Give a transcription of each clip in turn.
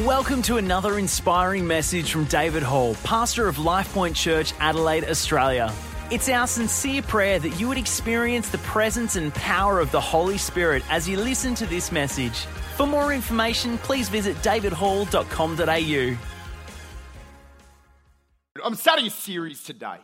Welcome to another inspiring message from David Hall, pastor of LifePoint Church, Adelaide, Australia. It's our sincere prayer that you would experience the presence and power of the Holy Spirit as you listen to this message. For more information, please visit davidhall.com.au. I'm starting a series today.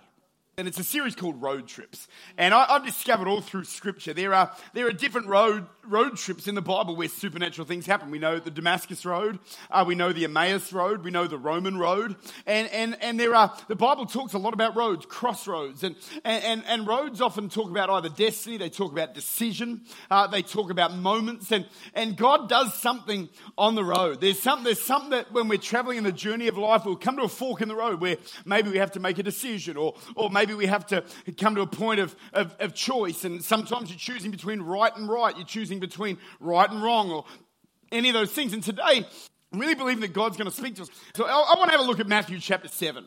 And it's a series called Road Trips. And I, have discovered all through Scripture there are, there are different road, road trips in the Bible where supernatural things happen. We know the Damascus Road, uh, we know the Emmaus Road, we know the Roman Road. And, and, and there are, the Bible talks a lot about roads, crossroads. And, and, and, roads often talk about either destiny, they talk about decision, uh, they talk about moments. And, and God does something on the road. There's something, there's something that when we're traveling in the journey of life, we'll come to a fork in the road where maybe we have to make a decision or, or maybe maybe we have to come to a point of, of, of choice. And sometimes you're choosing between right and right, you're choosing between right and wrong, or any of those things. And today, I'm really believing that God's going to speak to us. So I, I want to have a look at Matthew chapter 7.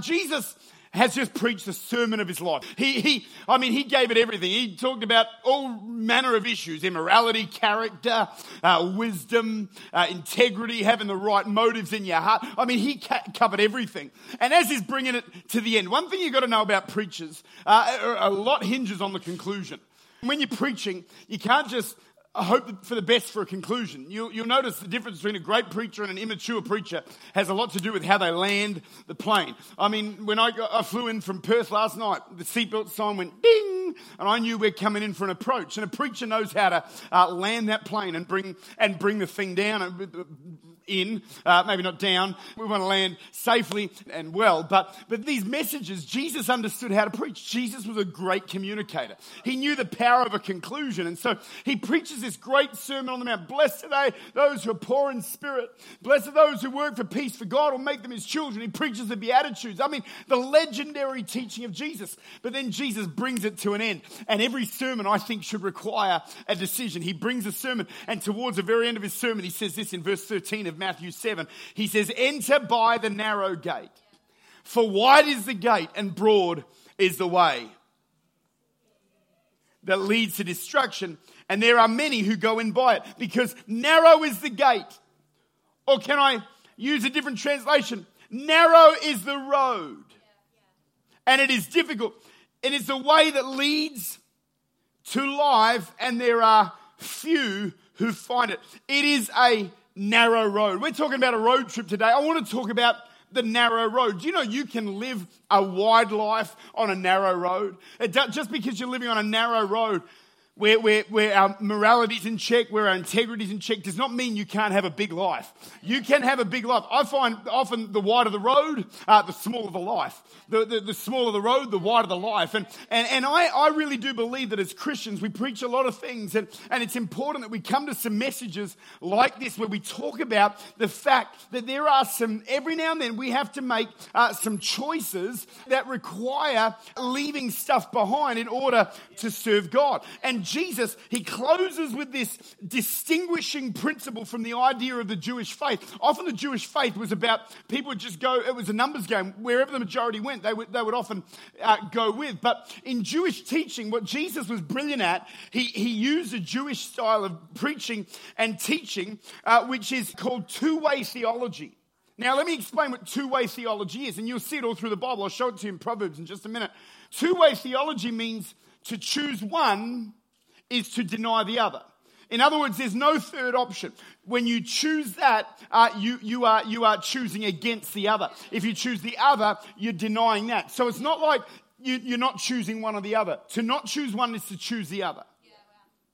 Jesus has just preached the sermon of his life. He, he, I mean, he gave it everything. He talked about all manner of issues immorality, character, uh, wisdom, uh, integrity, having the right motives in your heart. I mean, he ca- covered everything. And as he's bringing it to the end, one thing you've got to know about preachers, uh, a lot hinges on the conclusion. When you're preaching, you can't just I hope for the best for a conclusion. You'll, you'll, notice the difference between a great preacher and an immature preacher has a lot to do with how they land the plane. I mean, when I, got, I flew in from Perth last night, the seatbelt sign went ding, and I knew we're coming in for an approach. And a preacher knows how to uh, land that plane and bring and bring the thing down in, uh, maybe not down. We want to land safely and well. But, but these messages, Jesus understood how to preach. Jesus was a great communicator. He knew the power of a conclusion. And so he preaches this great sermon on the Mount. Blessed today those who are poor in spirit. Blessed are those who work for peace, for God will make them his children. He preaches the Beatitudes. I mean, the legendary teaching of Jesus. But then Jesus brings it to an end. And every sermon, I think, should require a decision. He brings a sermon, and towards the very end of his sermon, he says this in verse 13 of Matthew 7. He says, Enter by the narrow gate. For wide is the gate and broad is the way that leads to destruction. And there are many who go in by it because narrow is the gate. Or can I use a different translation? Narrow is the road. And it is difficult. It is the way that leads to life, and there are few who find it. It is a narrow road. We're talking about a road trip today. I want to talk about the narrow road. Do you know you can live a wide life on a narrow road? just because you're living on a narrow road where, where, where our morality's in check, where our integrity's in check, does not mean you can't have a big life. You can have a big life. I find often the wider the road, uh, the smaller the life. The, the, the, smaller the road, the wider the life. And, and, and I, I really do believe that as Christians, we preach a lot of things, and, and it's important that we come to some messages like this where we talk about the fact that there are some, every now and then, we have to make uh, some choices that require leaving stuff behind in order to serve God. And Jesus, he closes with this distinguishing principle from the idea of the Jewish faith. Often the Jewish faith was about people would just go, it was a numbers game. Wherever the majority went, they would, they would often uh, go with. But in Jewish teaching, what Jesus was brilliant at, he, he used a Jewish style of preaching and teaching, uh, which is called two way theology. Now, let me explain what two way theology is, and you'll see it all through the Bible. I'll show it to you in Proverbs in just a minute. Two way theology means to choose one is to deny the other. In other words, there's no third option. When you choose that, uh, you, you, are, you are choosing against the other. If you choose the other, you're denying that. So it's not like you, you're not choosing one or the other. To not choose one is to choose the other.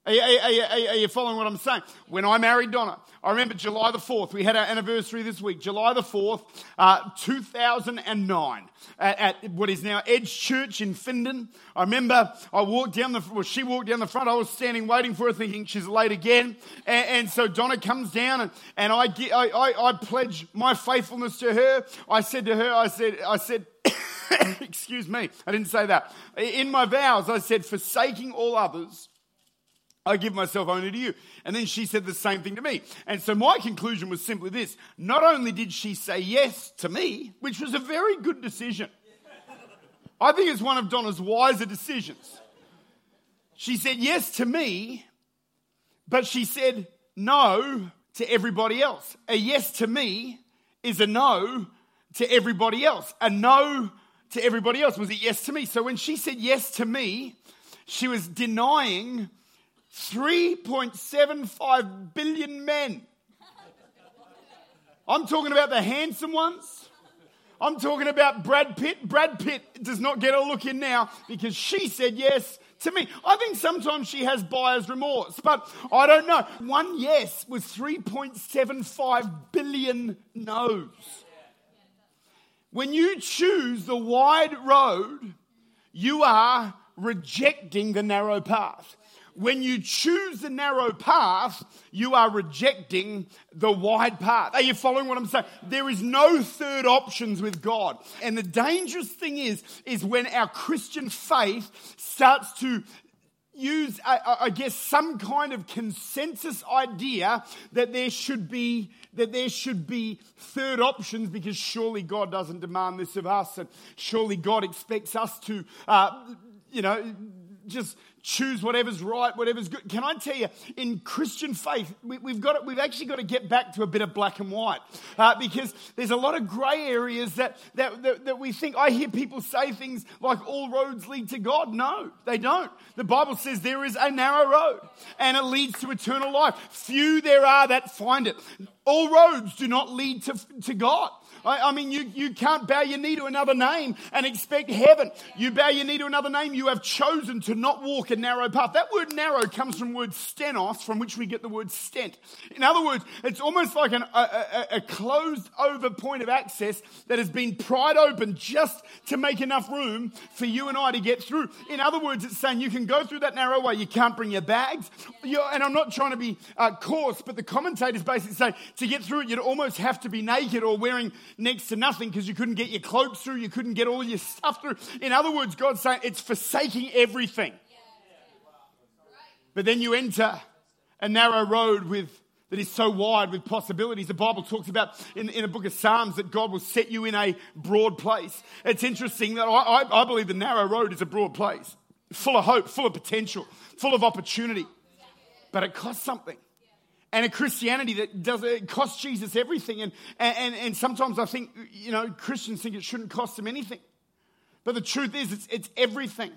Are you, are, you, are you, following what I'm saying? When I married Donna, I remember July the 4th. We had our anniversary this week. July the 4th, uh, 2009, at, at, what is now Edge Church in Findon. I remember I walked down the, well, she walked down the front. I was standing waiting for her, thinking she's late again. And, and so Donna comes down, and, and I, get, I, I, I pledge my faithfulness to her. I said to her, I said, I said, excuse me, I didn't say that. In my vows, I said, forsaking all others I give myself only to you. And then she said the same thing to me. And so my conclusion was simply this not only did she say yes to me, which was a very good decision, I think it's one of Donna's wiser decisions. She said yes to me, but she said no to everybody else. A yes to me is a no to everybody else. A no to everybody else was a yes to me. So when she said yes to me, she was denying 3.75 billion men. I'm talking about the handsome ones. I'm talking about Brad Pitt. Brad Pitt does not get a look in now because she said yes to me. I think sometimes she has buyer's remorse, but I don't know. One yes was 3.75 billion no's. When you choose the wide road, you are rejecting the narrow path. When you choose the narrow path, you are rejecting the wide path. Are you following what I'm saying? There is no third options with God. And the dangerous thing is, is when our Christian faith starts to use, I guess, some kind of consensus idea that there should be that there should be third options because surely God doesn't demand this of us, and surely God expects us to, uh, you know, just choose whatever's right, whatever's good. Can I tell you, in Christian faith, we, have got to, we've actually got to get back to a bit of black and white uh, because there's a lot of grey areas that, that, that, that we think. I hear people say things like all roads lead to God. No, they don't. The Bible says there is a narrow road and it leads to eternal life. Few there are that find it. All roads do not lead to, to God. I, I, mean, you, you can't bow your knee to another name and expect heaven. You bow your knee to another name, you have chosen to not walk a narrow path. That word narrow comes from word stenos, from which we get the word stent. In other words, it's almost like an, a, a, a closed over point of access that has been pried open just to make enough room for you and I to get through. In other words, it's saying you can go through that narrow way. You can't bring your bags. You're, and I'm not trying to be uh, coarse, but the commentators basically say to get through it, you'd almost have to be naked or wearing next to nothing because you couldn't get your cloaks through, you couldn't get all your stuff through. In other words, God's saying it's forsaking everything. But then you enter a narrow road with that is so wide with possibilities. The Bible talks about in, in the book of Psalms that God will set you in a broad place. It's interesting that I, I, I believe the narrow road is a broad place, full of hope, full of potential, full of opportunity. But it costs something and a Christianity that does it costs Jesus everything. And, and, and sometimes I think, you know, Christians think it shouldn't cost them anything. But the truth is, it's, it's everything.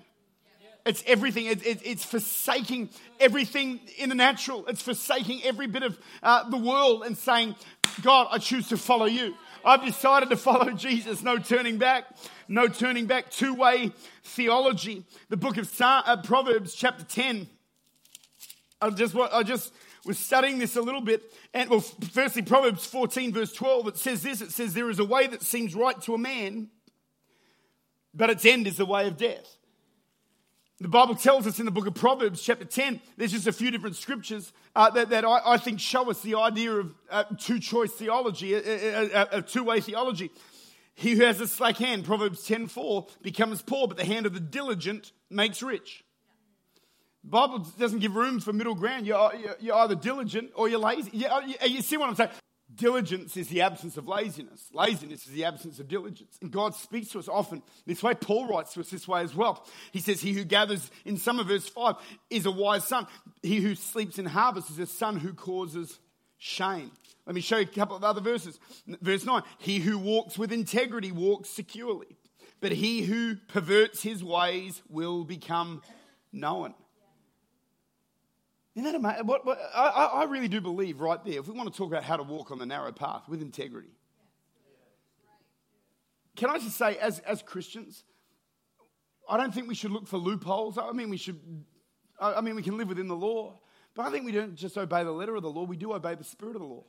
It's everything. It's, it's forsaking everything in the natural. It's forsaking every bit of uh, the world and saying, God, I choose to follow you. I've decided to follow Jesus. No turning back. No turning back. Two way theology. The book of uh, Proverbs, chapter 10. I just, I just was studying this a little bit. And well, firstly, Proverbs 14, verse 12, it says this it says, There is a way that seems right to a man, but its end is the way of death. The Bible tells us in the book of Proverbs, chapter 10, there's just a few different scriptures uh, that, that I, I, think show us the idea of uh, two choice theology, a, a, a two way theology. He who has a slack hand, Proverbs 10 4, becomes poor, but the hand of the diligent makes rich. Bible doesn't give room for middle ground. You're, you're either diligent or you're lazy. You, you see what I'm saying? Diligence is the absence of laziness. Laziness is the absence of diligence. And God speaks to us often this way. Paul writes to us this way as well. He says, He who gathers in summer, verse 5, is a wise son. He who sleeps in harvest is a son who causes shame. Let me show you a couple of other verses. Verse 9 He who walks with integrity walks securely, but he who perverts his ways will become known. Isn't that amazing? What, what, I, I really do believe right there, if we want to talk about how to walk on the narrow path with integrity, can I just say, as, as Christians, I don't think we should look for loopholes. I mean, we should, I mean, we can live within the law, but I think we don't just obey the letter of the law, we do obey the spirit of the law.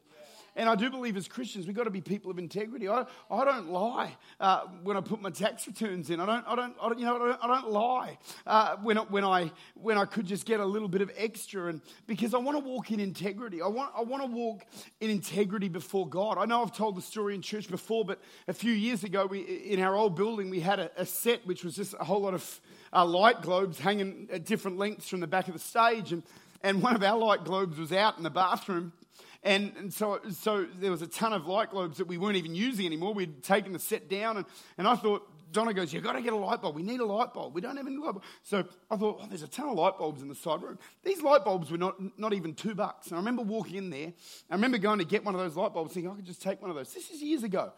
And I do believe as Christians, we've got to be people of integrity. I, I don't lie uh, when I put my tax returns in. I don't, I don't, I don't you know, I don't, I don't lie uh, when, when, I, when I could just get a little bit of extra. And because I want to walk in integrity. I want, I want to walk in integrity before God. I know I've told the story in church before, but a few years ago, we, in our old building, we had a, a set which was just a whole lot of uh, light globes hanging at different lengths from the back of the stage. And, and one of our light globes was out in the bathroom and, and so, so there was a ton of light globes that we weren't even using anymore. We'd taken the set down, and, and I thought, Donna goes, You've got to get a light bulb. We need a light bulb. We don't have any light bulb. So I thought, Oh, there's a ton of light bulbs in the side room. These light bulbs were not, not even two bucks. And I remember walking in there. I remember going to get one of those light bulbs, thinking, I could just take one of those. This is years ago.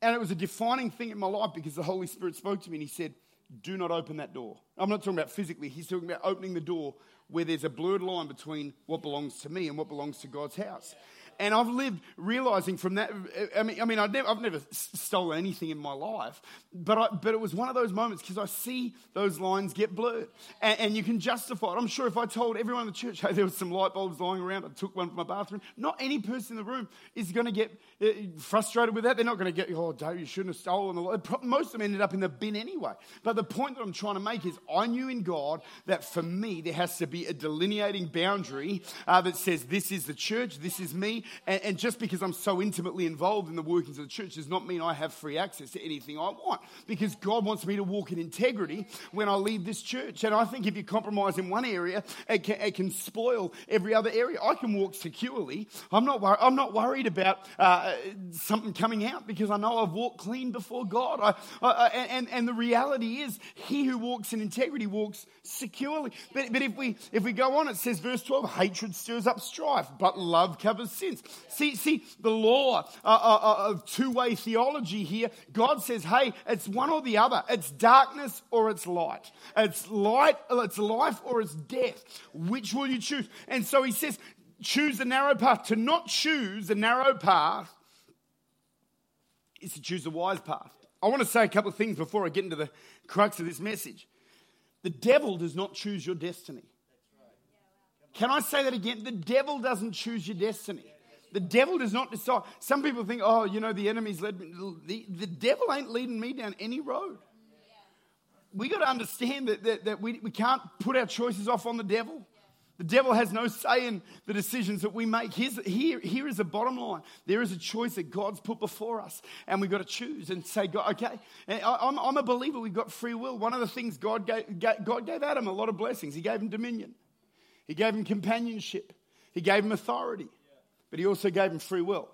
And it was a defining thing in my life because the Holy Spirit spoke to me and He said, Do not open that door. I'm not talking about physically, He's talking about opening the door where there's a blurred line between what belongs to me and what belongs to God's house. And I've lived realizing from that. I mean, I mean, I've never, I've never stolen anything in my life, but I, but it was one of those moments because I see those lines get blurred, and, and, you can justify it. I'm sure if I told everyone in the church, hey, there was some light bulbs lying around, I took one from my bathroom. Not any person in the room is going to get uh, frustrated with that. They're not going to get, oh, Dave, you shouldn't have stolen. Most of them ended up in the bin anyway. But the point that I'm trying to make is, I knew in God that for me there has to be a delineating boundary uh, that says this is the church, this is me, and, and, just because I'm so intimately involved in the workings of the church does not mean I have free access to anything I want. Because God wants me to walk in integrity when I leave this church. And I think if you compromise in one area, it can, it can spoil every other area. I can walk securely. I'm not, wor- I'm not worried about uh, something coming out because I know I've walked clean before God. I, I, and, and the reality is, he who walks in integrity walks securely. But, but if, we, if we go on, it says, verse 12, hatred stirs up strife, but love covers sins. See, see the law uh, uh, uh, of two way theology here. God says, hey, it's one or the other. It's darkness or it's light. It's light, it's life or it's death. Which will you choose? And so he says, choose the narrow path. To not choose the narrow path is to choose the wise path. I want to say a couple of things before I get into the crux of this message. The devil does not choose your destiny. Can I say that again? The devil doesn't choose your destiny. The devil does not decide. Some people think, oh, you know, the enemy's led me. The, the devil ain't leading me down any road. We got to understand that, that, that we, we can't put our choices off on the devil. The devil has no say in the decisions that we make. Here's, here, here is a bottom line. There is a choice that God's put before us, and we've got to choose and say, God, okay. And I, am I'm a believer. We've got free will. One of the things God gave, God gave Adam a lot of blessings. He gave him dominion, He gave him companionship, He gave him authority but he also gave them free will.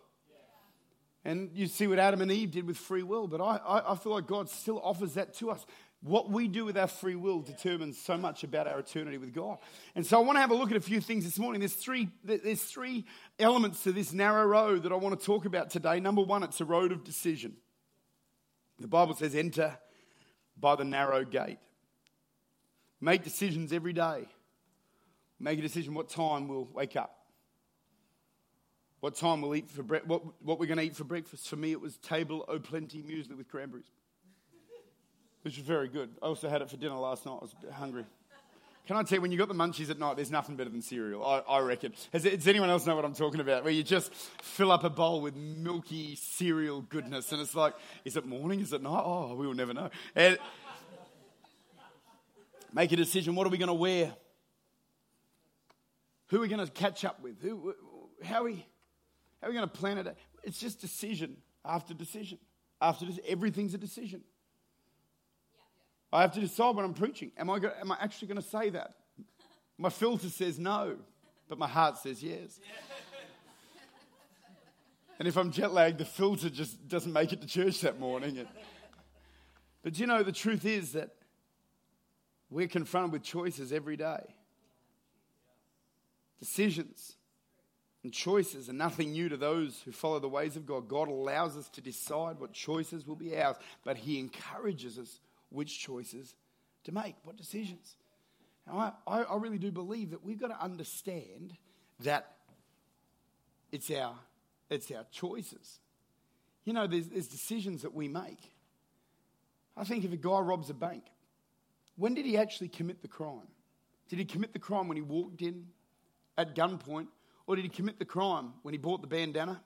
And you see what Adam and Eve did with free will, but I, I, I feel like God still offers that to us. What we do with our free will determines so much about our eternity with God. And so I want to have a look at a few things this morning. There's three, there's three elements to this narrow road that I want to talk about today. Number one, it's a road of decision. The Bible says, enter by the narrow gate. Make decisions every day. Make a decision what time we'll wake up what time we'll eat for bre- what, what we're going to eat for breakfast. For me, it was table o' plenty muesli with cranberries, which was very good. I also had it for dinner last night. I was hungry. Can I tell you, when you got the munchies at night, there's nothing better than cereal, I, I reckon. Has, does anyone else know what I'm talking about? Where you just fill up a bowl with milky cereal goodness, and it's like, is it morning? Is it night? Oh, we will never know. And make a decision. What are we going to wear? Who are we going to catch up with? Who, how are we? How are we going to plan it? It's just decision after decision. After this, everything's a decision. I have to decide when I'm preaching. Am I, go, am I actually going to say that? My filter says no, but my heart says yes. and if I'm jet lagged, the filter just doesn't make it to church that morning. but you know, the truth is that we're confronted with choices every day, decisions. And choices are nothing new to those who follow the ways of God. God allows us to decide what choices will be ours, but He encourages us which choices to make, what decisions. Now, I, I really do believe that we've got to understand that it's our, it's our choices. You know, there's, there's decisions that we make. I think if a guy robs a bank, when did he actually commit the crime? Did he commit the crime when he walked in at gunpoint or did he commit the crime when he bought the bandana?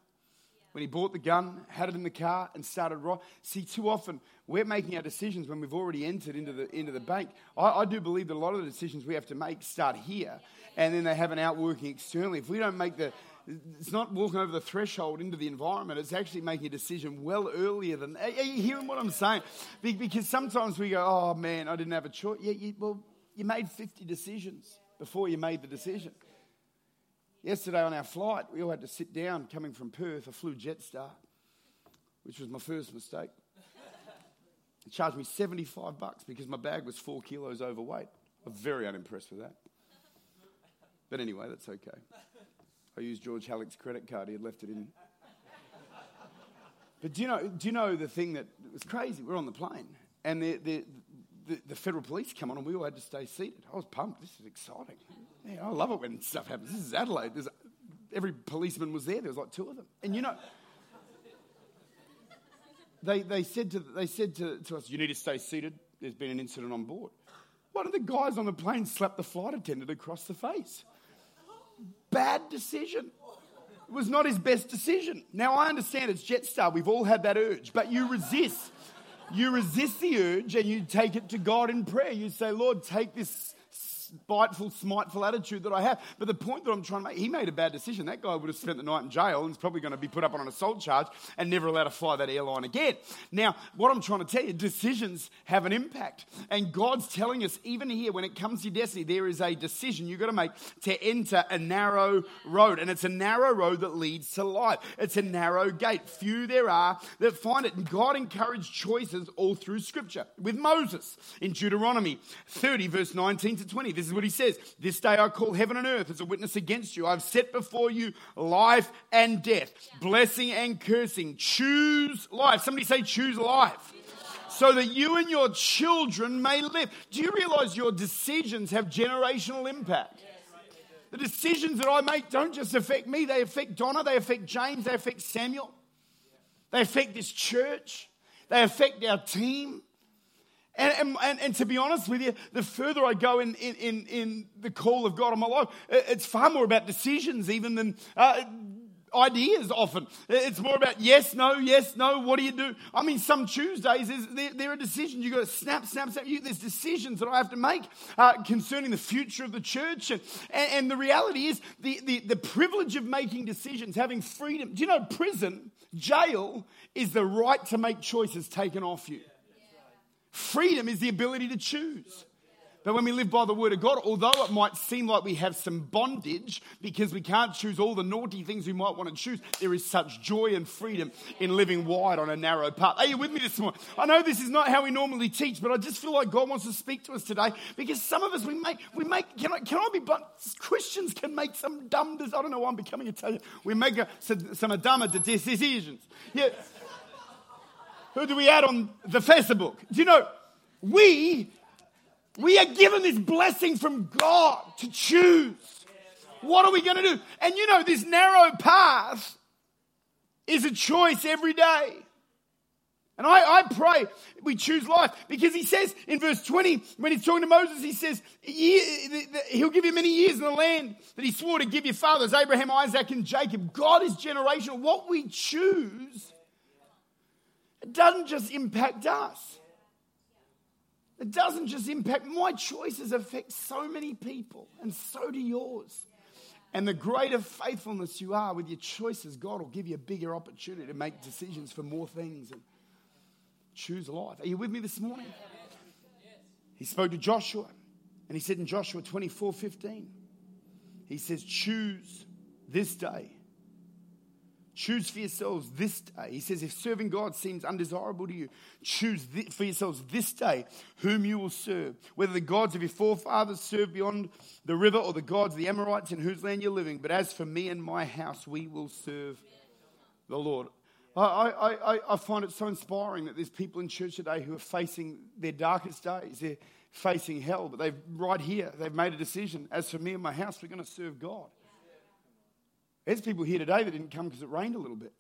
When he bought the gun, had it in the car, and started right. See, too often we're making our decisions when we've already entered into the into the bank. I, I do believe that a lot of the decisions we have to make start here, and then they have an outworking externally. If we don't make the it's not walking over the threshold into the environment. It's actually making a decision well earlier than. Are you hearing what I'm saying? Because sometimes we go, "Oh man, I didn't have a choice." Yeah, you, well, you made 50 decisions before you made the decision. Yesterday on our flight, we all had to sit down coming from Perth. I flew Jetstar, which was my first mistake. It charged me 75 bucks because my bag was four kilos overweight. I'm very unimpressed with that. But anyway, that's okay. I used George Halleck's credit card. He had left it in. But do you know, do you know the thing that was crazy? We're on the plane and the, the, the, the federal police come on and we all had to stay seated. I was pumped. This is exciting. Yeah, I love it when stuff happens. This is Adelaide. There's, every policeman was there. There was like two of them. And you know, they, they said, to, they said to, to us, you need to stay seated. There's been an incident on board. One of the guys on the plane slapped the flight attendant across the face. Bad decision. It was not his best decision. Now, I understand it's Jetstar. We've all had that urge, but you resist. You resist the urge and you take it to God in prayer. You say, Lord, take this spiteful, smiteful attitude that I have. But the point that I'm trying to make, he made a bad decision. That guy would have spent the night in jail and is probably going to be put up on an assault charge and never allowed to fly that airline again. Now, what I'm trying to tell you, decisions have an impact. And God's telling us, even here, when it comes to destiny, there is a decision you've got to make to enter a narrow road. And it's a narrow road that leads to life. It's a narrow gate. Few there are that find it. And God encouraged choices all through Scripture. With Moses in Deuteronomy 30, verse 19 to 20. This is what he says This day I call heaven and earth as a witness against you. I've set before you life and death, blessing and cursing. Choose life. Somebody say, choose life. So that you and your children may live. Do you realize your decisions have generational impact? The decisions that I make don't just affect me, they affect Donna, they affect James, they affect Samuel, they affect this church, they affect our team. And, and, and, to be honest with you, the further I go in, in, in, the call of God on my life, it's far more about decisions even than uh, ideas often. It's more about yes, no, yes, no, what do you do? I mean, some Tuesdays, there, there are decisions. You've got to snap, snap, snap. You, there's decisions that I have to make uh, concerning the future of the church. And, and, the reality is the, the, the privilege of making decisions, having freedom. Do you know prison, jail, is the right to make choices taken off you? Freedom is the ability to choose. But when we live by the word of God, although it might seem like we have some bondage because we can't choose all the naughty things we might want to choose, there is such joy and freedom in living wide on a narrow path. Are you with me this morning? I know this is not how we normally teach, but I just feel like God wants to speak to us today because some of us, we make, we make can I, can I be blunt? Christians can make some dumb, I don't know why I'm becoming Italian. We make a, some dumb decisions. Yeah. Who do we add on the Facebook? Do you know, we, we are given this blessing from God to choose. What are we going to do? And you know, this narrow path is a choice every day. And I, I pray we choose life because he says in verse 20, when he's talking to Moses, he says, He'll give you many years in the land that he swore to give your fathers, Abraham, Isaac, and Jacob. God is generational. What we choose it doesn't just impact us. It doesn't just impact my choices affect so many people, and so do yours. And the greater faithfulness you are with your choices, God will give you a bigger opportunity to make decisions for more things and choose life. Are you with me this morning? He spoke to Joshua, and he said in Joshua 24 15, he says, Choose this day Choose for yourselves this day. He says, if serving God seems undesirable to you, choose for yourselves this day whom you will serve. Whether the gods of your forefathers served beyond the river or the gods of the Amorites in whose land you're living. But as for me and my house, we will serve the Lord. I, I, I, find it so inspiring that there's people in church today who are facing their darkest days. They're facing hell, but they've right here, they've made a decision. As for me and my house, we're going to serve God. There's people here today that didn't come because it rained a little bit.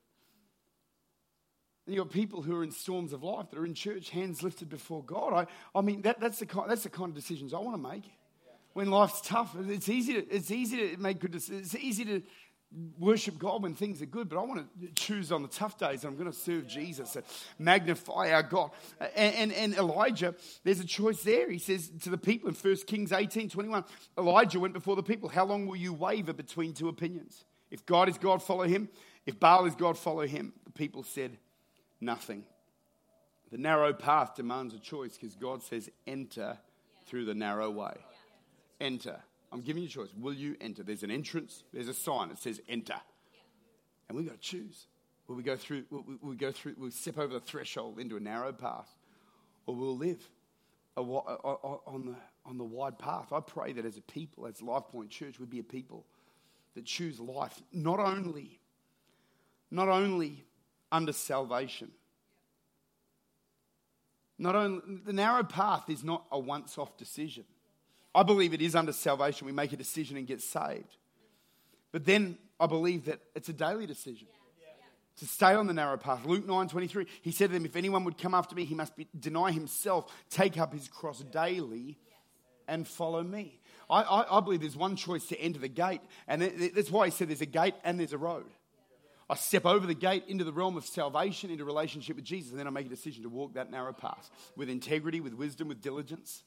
You've got people who are in storms of life that are in church, hands lifted before God. I, I mean, that, that's, the kind, that's the kind of decisions I want to make. When life's tough, it's easy to, it's easy to make good decisions. It's easy to worship God when things are good, but I want to choose on the tough days. I'm going to serve Jesus and magnify our God. And, and, and, Elijah, there's a choice there. He says to the people in 1 Kings 18 21, Elijah went before the people, How long will you waver between two opinions? If God is God, follow him. If Baal is God, follow him. The people said nothing. The narrow path demands a choice because God says, enter through the narrow way. Enter. I'm giving you a choice. Will you enter? There's an entrance, there's a sign that says enter. And we've got to choose. Will we go through, will we go through, we'll step over the threshold into a narrow path? or we'll live on the, on the wide path. I pray that as a people, as Life Point Church, we'd be a people that choose life not only, not only under salvation. Not only the narrow path is not a once-off decision. I believe it is under salvation. We make a decision and get saved. But then I believe that it's a daily decision to stay on the narrow path. Luke 9 23, he said to them, If anyone would come after me, he must be, deny himself, take up his cross daily, and follow me. I, I, I, believe there's one choice to enter the gate, and that's why he said there's a gate and there's a road. I step over the gate into the realm of salvation, into relationship with Jesus, and then I make a decision to walk that narrow path with integrity, with wisdom, with diligence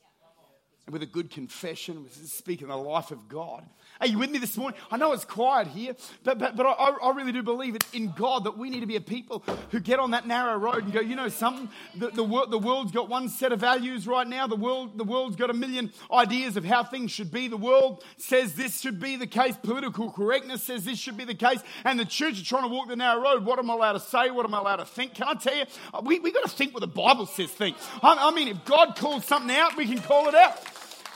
with a good confession, with speaking the life of God. Are you with me this morning? I know it's quiet here, but, but, but I, I really do believe it in God that we need to be a people who get on that narrow road and go, you know something? The, the, the world's got one set of values right now. The, world, the world's got a million ideas of how things should be. The world says this should be the case. Political correctness says this should be the case. And the church is trying to walk the narrow road. What am I allowed to say? What am I allowed to think? Can I tell you? We've we got to think what the Bible says think. I, I mean, if God calls something out, we can call it out.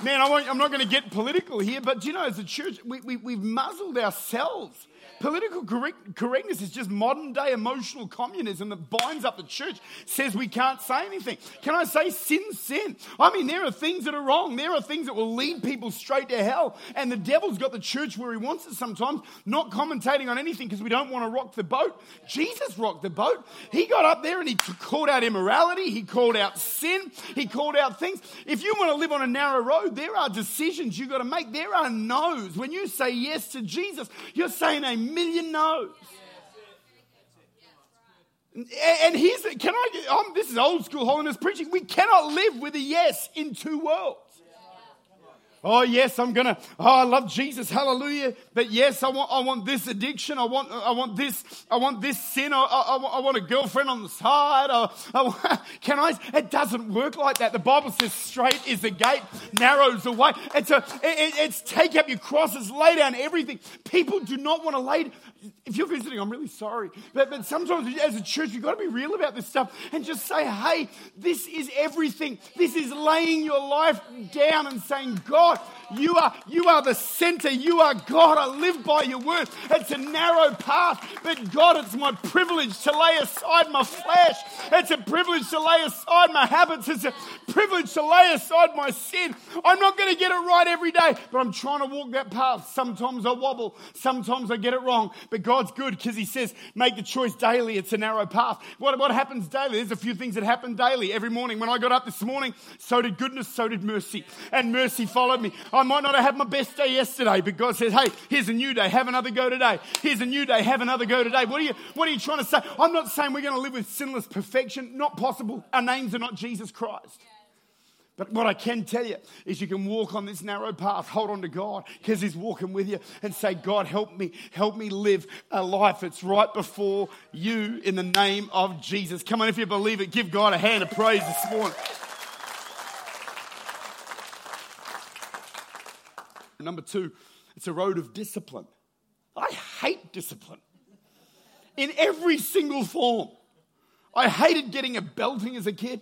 Man, I am not going to get political here, but do you know, as a church, we, we, we've muzzled ourselves Political correct, correctness is just modern day emotional communism that binds up the church, says we can't say anything. Can I say sin, sin? I mean, there are things that are wrong. There are things that will lead people straight to hell. And the devil's got the church where he wants it sometimes, not commentating on anything because we don't want to rock the boat. Jesus rocked the boat. He got up there and he called out immorality. He called out sin. He called out things. If you want to live on a narrow road, there are decisions you've got to make. There are no's. When you say yes to Jesus, you're saying amen million no's. And here's, can I, um, this is old school holiness preaching. We cannot live with a yes in two worlds. Oh, yes, I'm going to, oh, I love Jesus. Hallelujah. But yes, I want, I want this addiction. I want, I want this, I want this sin. I, I, I want a girlfriend on the side. I, I, can I? It doesn't work like that. The Bible says straight is the gate, narrows the way. It's a, it, it's take up your crosses, lay down everything. People do not want to lay, if you're visiting, I'm really sorry. But, but sometimes as a church, you've got to be real about this stuff and just say, hey, this is everything. This is laying your life down and saying, God, you are, you are the center. You are God. I live by your word. It's a narrow path, but God, it's my privilege to lay aside my flesh. It's a privilege to lay aside my habits. It's a privilege to lay aside my sin. I'm not going to get it right every day, but I'm trying to walk that path. Sometimes I wobble. Sometimes I get it wrong, but God's good because He says, make the choice daily. It's a narrow path. What, what happens daily? There's a few things that happen daily. Every morning when I got up this morning, so did goodness, so did mercy. And mercy followed me. I might not have had my best day yesterday, but God says, hey, here's a new day. Have another go today. Here's a new day. Have another go today. What are you, what are you trying to say? I'm not saying we're going to live with sinless perfection. Not possible. Our names are not Jesus Christ. But what I can tell you is you can walk on this narrow path, hold on to God because He's walking with you and say, God, help me, help me live a life that's right before you in the name of Jesus. Come on, if you believe it, give God a hand of praise this morning. Number two, it's a road of discipline. I hate discipline in every single form. I hated getting a belting as a kid.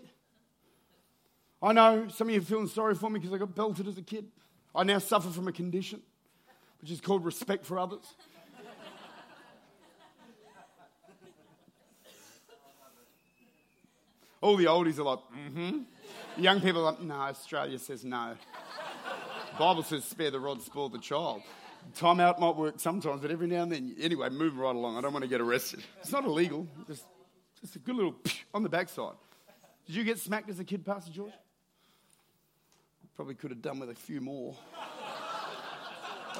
I know some of you are feeling sorry for me because I got belted as a kid. I now suffer from a condition which is called respect for others. All the oldies are like, mm hmm. Young people are like, no, Australia says no. Bible says, spare the rod, spoil the child. Time out might work sometimes, but every now and then. Anyway, move right along. I don't want to get arrested. It's not illegal. Just, just a good little on the backside. Did you get smacked as a kid, Pastor George? Probably could have done with a few more.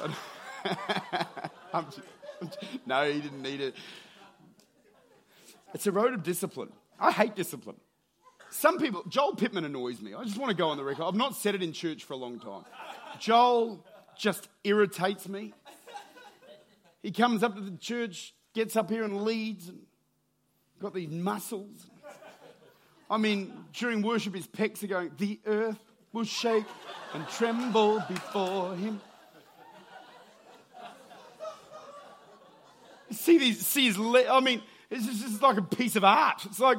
I'm just, I'm just, no, he didn't need it. It's a road of discipline. I hate discipline. Some people, Joel Pittman annoys me. I just want to go on the record. I've not said it in church for a long time. Joel just irritates me. He comes up to the church, gets up here and leads, and got these muscles. I mean, during worship, his pecs are going, the earth will shake and tremble before him. See these, see his, le- I mean, it's just, it's like a piece of art. It's like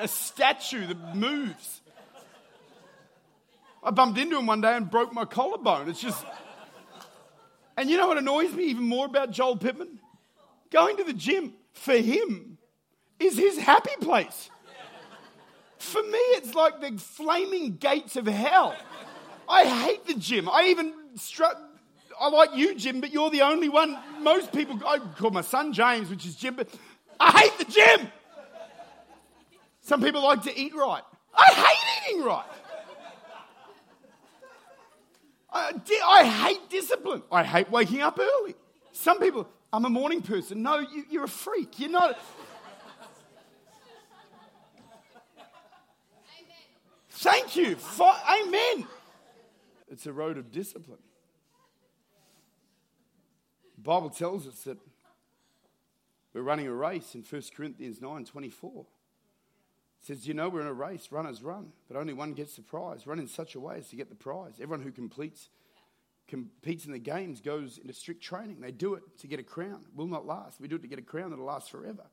a statue that moves. I bumped into him one day and broke my collarbone. It's just. And you know what annoys me even more about Joel Pittman? Going to the gym for him is his happy place. For me, it's like the flaming gates of hell. I hate the gym. I even struck. I like you, Jim, but you're the only one. Most people, I call my son James, which is Jim, but I hate the gym. Some people like to eat right. I hate eating right. I, I hate discipline. I hate waking up early. Some people, I'm a morning person. No, you, you're a freak. You're not. Thank you. For, amen. It's a road of discipline. The Bible tells us that we're running a race in 1 Corinthians 9 24. Says, You know, we're in a race, runners run, but only one gets the prize. Run in such a way as to get the prize. Everyone who completes, competes in the games goes into strict training. They do it to get a crown. It will not last. We do it to get a crown that'll last forever.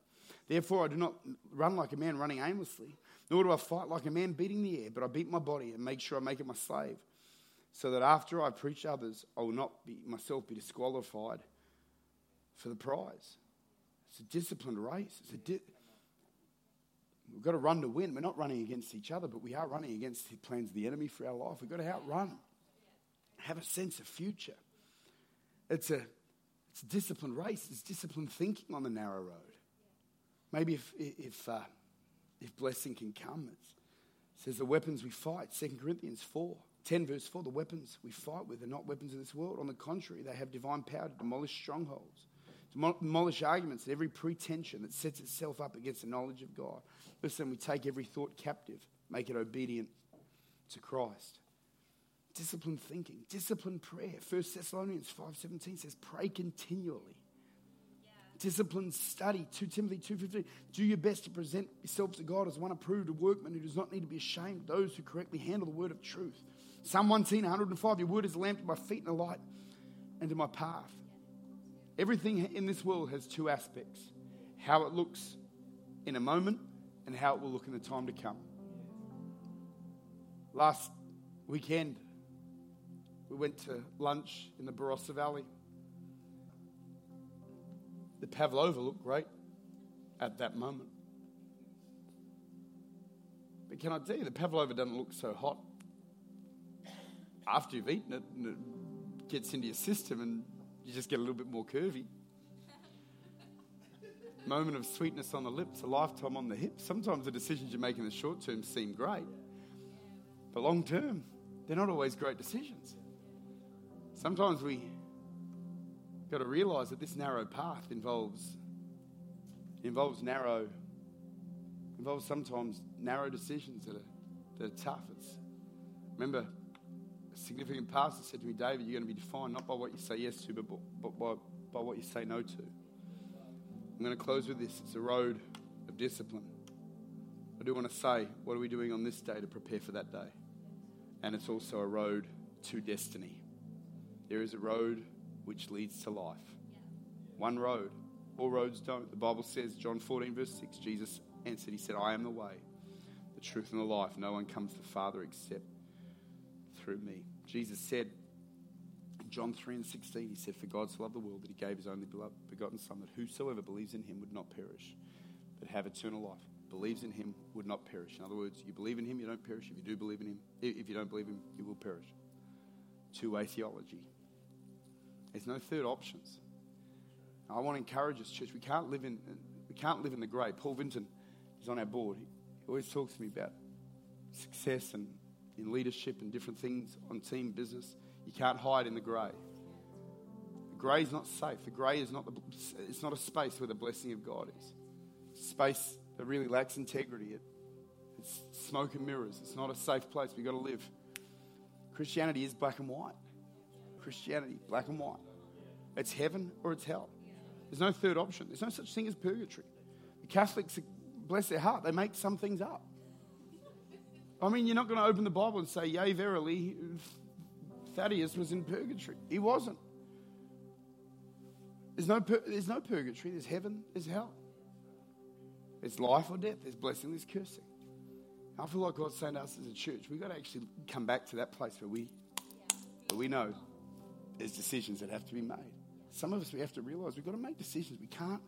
Therefore, I do not run like a man running aimlessly, nor do I fight like a man beating the air, but I beat my body and make sure I make it my slave, so that after I preach others, I will not be, myself be disqualified for the prize. It's a disciplined race. It's a di- We've got to run to win. We're not running against each other, but we are running against the plans of the enemy for our life. We've got to outrun, have a sense of future. It's a, it's a disciplined race. It's disciplined thinking on the narrow road. Maybe if, if, uh, if blessing can come, it says the weapons we fight, 2 Corinthians 4, 10 verse 4, the weapons we fight with are not weapons of this world. On the contrary, they have divine power to demolish strongholds, to demolish arguments and every pretension that sets itself up against the knowledge of God. Listen, we take every thought captive, make it obedient to Christ. Disciplined thinking, disciplined prayer. 1 Thessalonians 5.17 says, pray continually disciplined study 2 timothy 2.15 do your best to present yourself to god as one approved a workman who does not need to be ashamed those who correctly handle the word of truth psalm 110 105 your word is a lamp to my feet and a light and to my path everything in this world has two aspects how it looks in a moment and how it will look in the time to come. Last weekend we went to lunch in the barossa valley. The pavlova looked great at that moment. But can I tell you, the pavlova doesn't look so hot. After you've eaten it and it gets into your system and you just get a little bit more curvy. Moment of sweetness on the lips, a lifetime on the hips. Sometimes the decisions you make in the short term seem great, but long term, they're not always great decisions. Sometimes we got to realize that this narrow path involves involves narrow involves sometimes narrow decisions that are that are tough. It's, remember, significant pastor said to me, David, you're going to be defined not by what you say yes to, but, by, by what you say no to. I'm going to close with this. It's a road of discipline. I do want to say, what are we doing on this day to prepare for that day? And it's also a road to destiny. There is a road which leads to life. One road. All roads don't. The Bible says, John 14, verse 6, Jesus answered, He said, I am the way, the truth, and the life. No one comes to the Father except through me. Jesus said, in John 3 and 16, He said, For God so loved the world that He gave His only begotten Son, that whosoever believes in Him would not perish, but have eternal life. Believes in Him would not perish. In other words, you believe in Him, you don't perish. If you do believe in Him, if you don't believe Him, you will perish. Two way theology. There's no third options. I want to encourage us, church. We can't live in we can't live in the grey. Paul Vinton is on our board. He always talks to me about success and in leadership and different things on team business. You can't hide in the grey. The grey is not safe. The grey is not the, it's not a space where the blessing of God is. Space that really lacks integrity. It, it's smoke and mirrors. It's not a safe place. We've got to live. Christianity is black and white. Christianity, black and white. It's heaven or it's hell. There's no third option. There's no such thing as purgatory. The Catholics, bless their heart, they make some things up. I mean, you're not going to open the Bible and say, Yea, verily, Thaddeus was in purgatory. He wasn't. There's no, there's no purgatory. There's heaven, there's hell. There's life or death. There's blessing, there's cursing. I feel like God's saying to us as a church, we've got to actually come back to that place where we, where we know there's decisions that have to be made. Some of us, we have to realize we've got to make decisions. We can't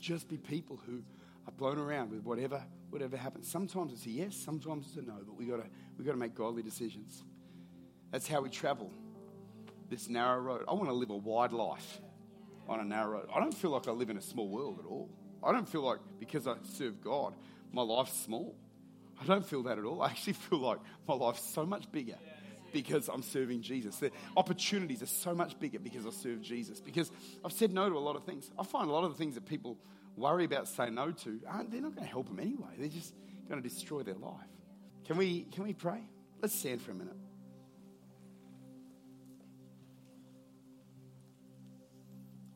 just be people who are blown around with whatever, whatever happens. Sometimes it's a yes, sometimes it's a no, but we've got to, we got to make godly decisions. That's how we travel this narrow road. I want to live a wide life on a narrow road. I don't feel like I live in a small world at all. I don't feel like because I serve God, my life's small. I don't feel that at all. I actually feel like my life's so much bigger because I'm serving Jesus. The opportunities are so much bigger because I serve Jesus. Because I've said no to a lot of things. I find a lot of the things that people worry about saying no to, aren't, they're not going to help them anyway. They're just going to destroy their life. Can we, can we pray? Let's stand for a minute.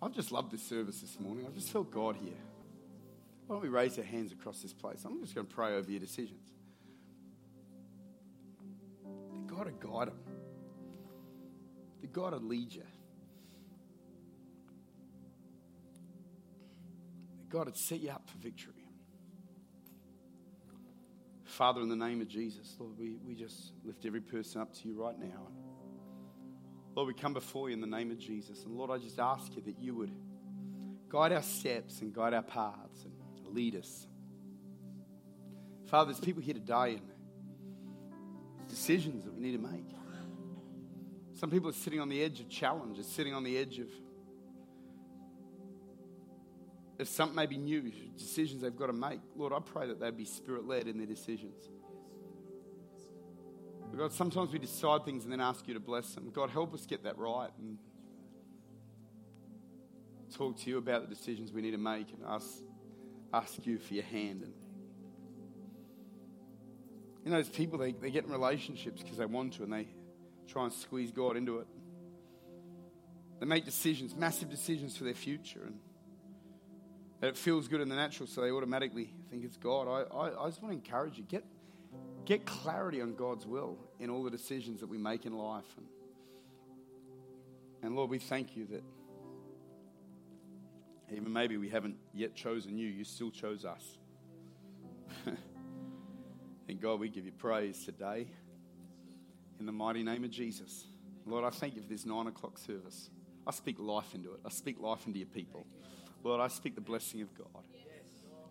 I've just loved this service this morning. I just felt God here. Why don't we raise our hands across this place? I'm just going to pray over your decisions. That God would guide them. That God would lead you. God would set you up for victory. Father, in the name of Jesus, Lord, we, we just lift every person up to you right now. Lord, we come before you in the name of Jesus. And Lord, I just ask you that you would guide our steps and guide our paths and lead us. Father, there's people here today and decisions that we need to make. Some people are sitting on the edge of challenge, sitting on the edge of if something may be new, decisions they've got to make. Lord, I pray that they'd be spirit led in their decisions. God, sometimes we decide things and then ask you to bless them. God, help us get that right and talk to you about the decisions we need to make and ask, ask you for your hand. And you know, there's people, they, they get in relationships because they want to and they try and squeeze God into it. They make decisions, massive decisions for their future. And it feels good in the natural, so they automatically think it's God. I, I, I just want to encourage you get get clarity on God's will in all the decisions that we make in life. And, and Lord, we thank you that even maybe we haven't yet chosen you, you still chose us. and God, we give you praise today in the mighty name of Jesus. Lord, I thank you for this nine o'clock service. I speak life into it. I speak life into your people. Lord, I speak the blessing of God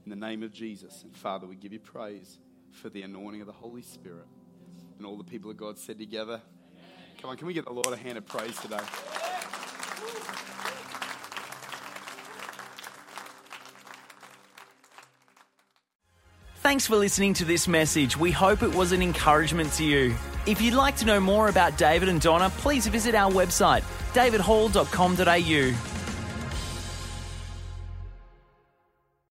in the name of Jesus. And Father, we give you praise for the anointing of the Holy Spirit. And all the people of God said together, Come on, can we get the Lord a hand of praise today? Thanks for listening to this message. We hope it was an encouragement to you. If you'd like to know more about David and Donna, please visit our website, davidhall.com.au.